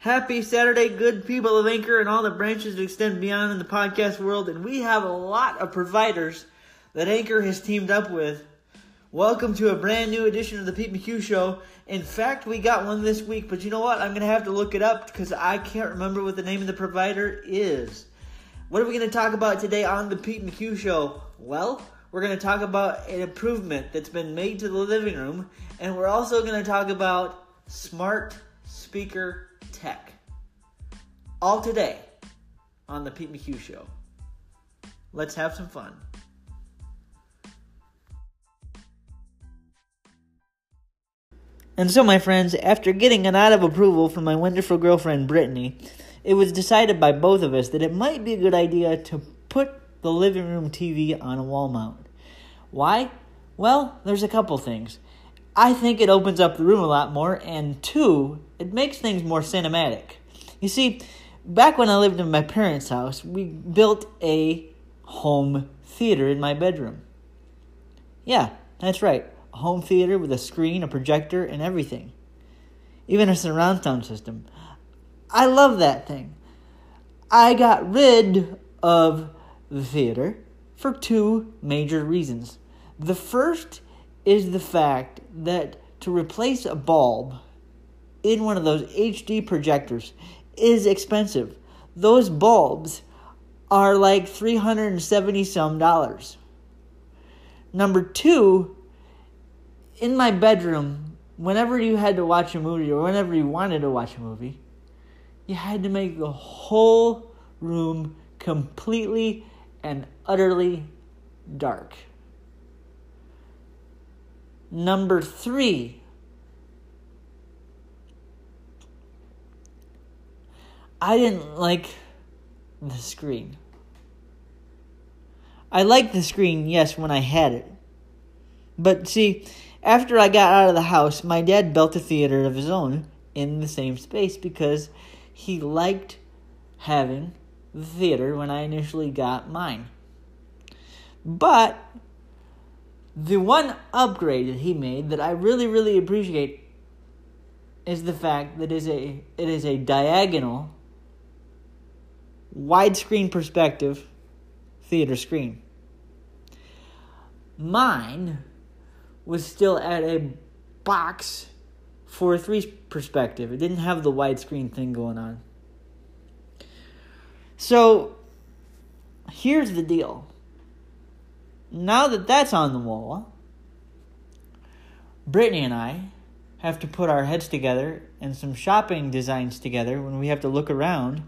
Happy Saturday, good people of Anchor and all the branches that extend beyond in the podcast world. And we have a lot of providers that Anchor has teamed up with. Welcome to a brand new edition of the Pete McHugh Show. In fact, we got one this week, but you know what? I'm going to have to look it up because I can't remember what the name of the provider is. What are we going to talk about today on the Pete McHugh Show? Well, we're going to talk about an improvement that's been made to the living room, and we're also going to talk about smart speaker tech. All today on the Pete McHugh Show. Let's have some fun. And so, my friends, after getting a nod of approval from my wonderful girlfriend Brittany, it was decided by both of us that it might be a good idea to put the living room TV on a wall mount. Why? Well, there's a couple things. I think it opens up the room a lot more, and two, it makes things more cinematic. You see, back when I lived in my parents' house, we built a home theater in my bedroom. Yeah, that's right. A home theater with a screen, a projector, and everything. Even a surround sound system. I love that thing. I got rid of the theater for two major reasons. The first is the fact that to replace a bulb in one of those HD projectors is expensive. Those bulbs are like 370 some dollars. Number two, in my bedroom, whenever you had to watch a movie or whenever you wanted to watch a movie, you had to make the whole room completely and utterly dark. Number three, I didn't like the screen. I liked the screen, yes, when I had it. But see, after I got out of the house, my dad built a theater of his own in the same space because he liked having the theater when I initially got mine. But the one upgrade that he made that I really, really appreciate is the fact that it is a it is a diagonal widescreen perspective theater screen. Mine was still at a box 4 3 perspective. It didn't have the widescreen thing going on. So here's the deal. Now that that's on the wall, Brittany and I have to put our heads together and some shopping designs together when we have to look around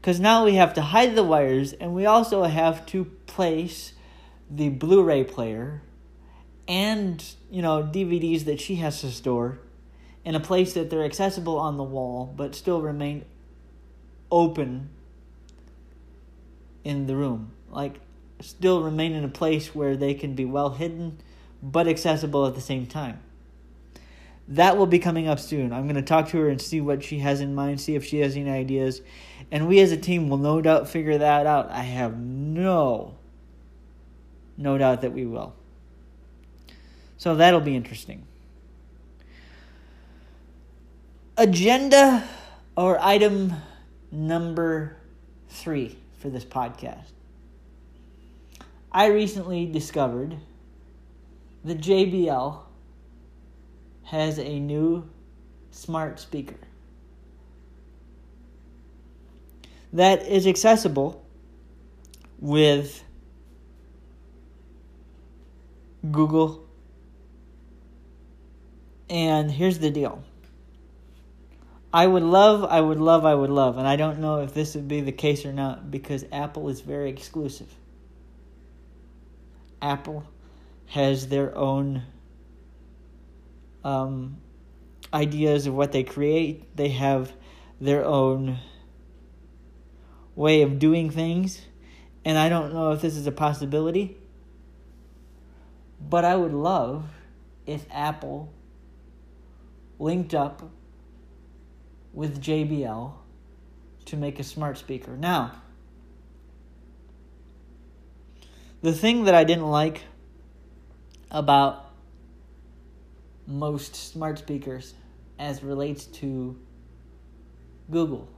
because now we have to hide the wires and we also have to place the Blu-ray player and you know DVDs that she has to store in a place that they're accessible on the wall but still remain open in the room. Like still remain in a place where they can be well hidden but accessible at the same time that will be coming up soon. I'm going to talk to her and see what she has in mind, see if she has any ideas. And we as a team will no doubt figure that out. I have no, no doubt that we will. So that'll be interesting. Agenda or item number three for this podcast. I recently discovered the JBL has a new smart speaker that is accessible with Google. And here's the deal. I would love, I would love, I would love, and I don't know if this would be the case or not because Apple is very exclusive. Apple has their own um, ideas of what they create. They have their own way of doing things. And I don't know if this is a possibility. But I would love if Apple linked up with JBL to make a smart speaker. Now, the thing that I didn't like about most smart speakers as relates to Google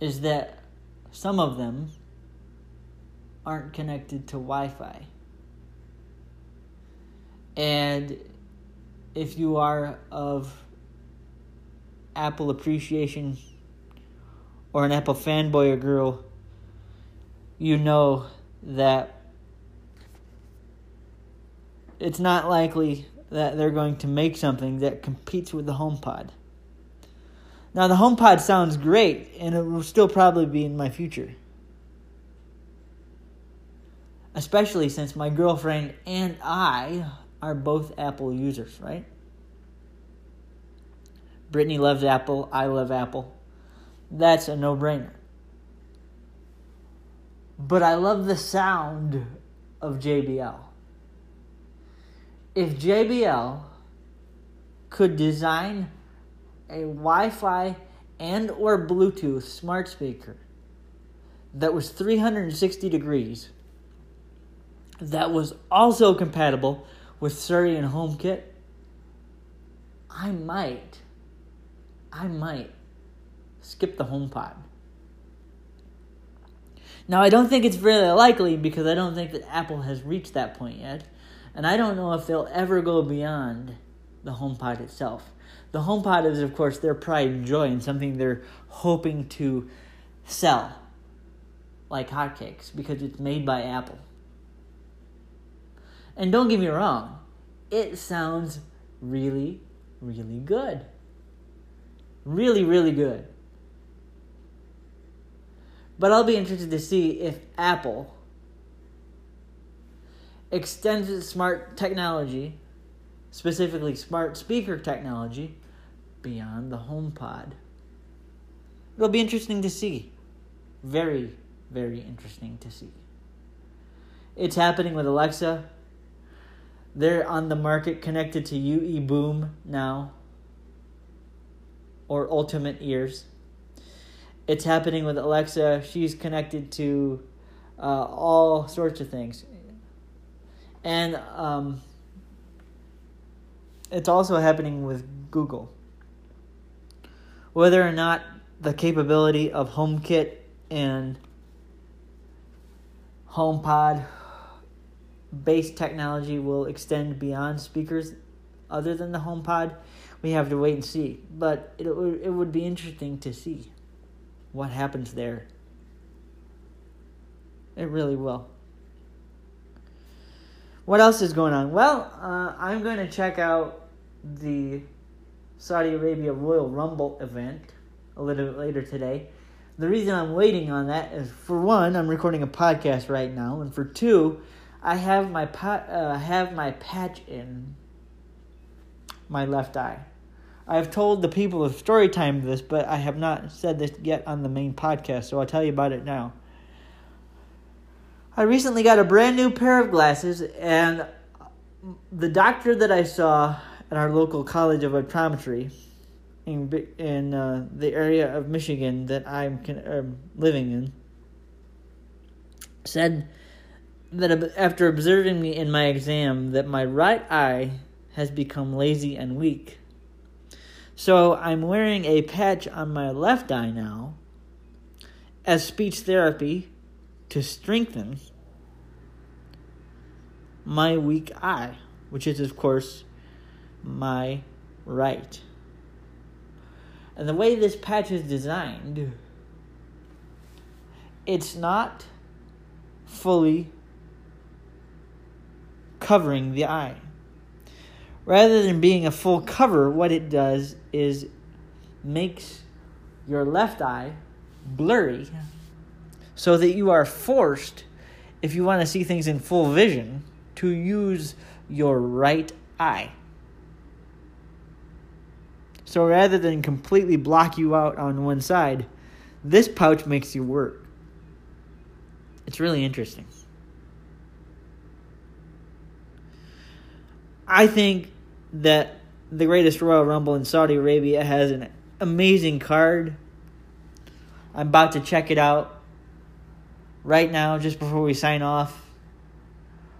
is that some of them aren't connected to Wi Fi. And if you are of Apple appreciation or an Apple fanboy or girl, you know that it's not likely that they're going to make something that competes with the HomePod. Now, the HomePod sounds great, and it will still probably be in my future. Especially since my girlfriend and I are both Apple users, right? Brittany loves Apple, I love Apple. That's a no brainer. But I love the sound of JBL. If JBL could design a Wi-Fi and or Bluetooth smart speaker that was 360 degrees that was also compatible with Siri and HomeKit, I might, I might skip the HomePod. Now, I don't think it's really likely because I don't think that Apple has reached that point yet, and I don't know if they'll ever go beyond the HomePod itself. The HomePod is, of course, their pride and joy and something they're hoping to sell like hotcakes because it's made by Apple. And don't get me wrong, it sounds really, really good. Really, really good. But I'll be interested to see if Apple extends its smart technology, specifically smart speaker technology, beyond the HomePod. It'll be interesting to see. Very, very interesting to see. It's happening with Alexa, they're on the market connected to UE Boom now or Ultimate Ears. It's happening with Alexa. She's connected to uh, all sorts of things. And um, it's also happening with Google. Whether or not the capability of HomeKit and HomePod based technology will extend beyond speakers other than the HomePod, we have to wait and see. But it, it would be interesting to see what happens there. It really will. What else is going on? Well, uh, I'm going to check out the Saudi Arabia Royal Rumble event a little bit later today. The reason I'm waiting on that is for one, I'm recording a podcast right now, and for two, I have my pat, uh, have my patch in my left eye. I have told the people of Storytime this, but I have not said this yet on the main podcast, so I'll tell you about it now. I recently got a brand new pair of glasses, and the doctor that I saw at our local college of optometry in in uh, the area of Michigan that I'm uh, living in said that after observing me in my exam that my right eye has become lazy and weak. So I'm wearing a patch on my left eye now as speech therapy to strengthen my weak eye, which is of course my right. And the way this patch is designed, it's not fully covering the eye. Rather than being a full cover, what it does is makes your left eye blurry so that you are forced, if you want to see things in full vision, to use your right eye. So rather than completely block you out on one side, this pouch makes you work. It's really interesting. I think that the greatest Royal Rumble in Saudi Arabia has an amazing card. I'm about to check it out right now, just before we sign off.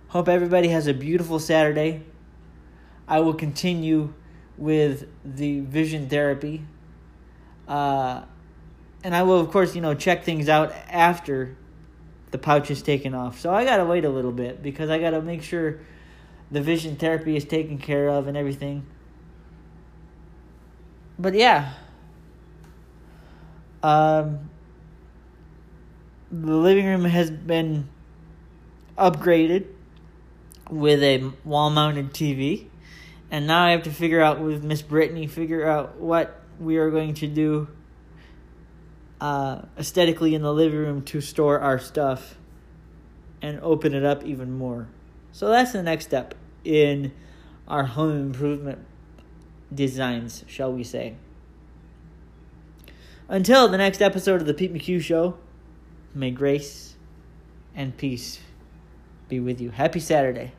Hope everybody has a beautiful Saturday. I will continue with the vision therapy Uh, and I will, of course, you know, check things out after the pouch is taken off. So I gotta wait a little bit because I gotta make sure the vision therapy is taken care of and everything. But yeah. Um, the living room has been upgraded with a wall mounted TV. And now I have to figure out with Miss Brittany, figure out what we are going to do uh, aesthetically in the living room to store our stuff and open it up even more. So that's the next step in our home improvement designs, shall we say. Until the next episode of the Pete McHugh Show, may grace and peace be with you. Happy Saturday.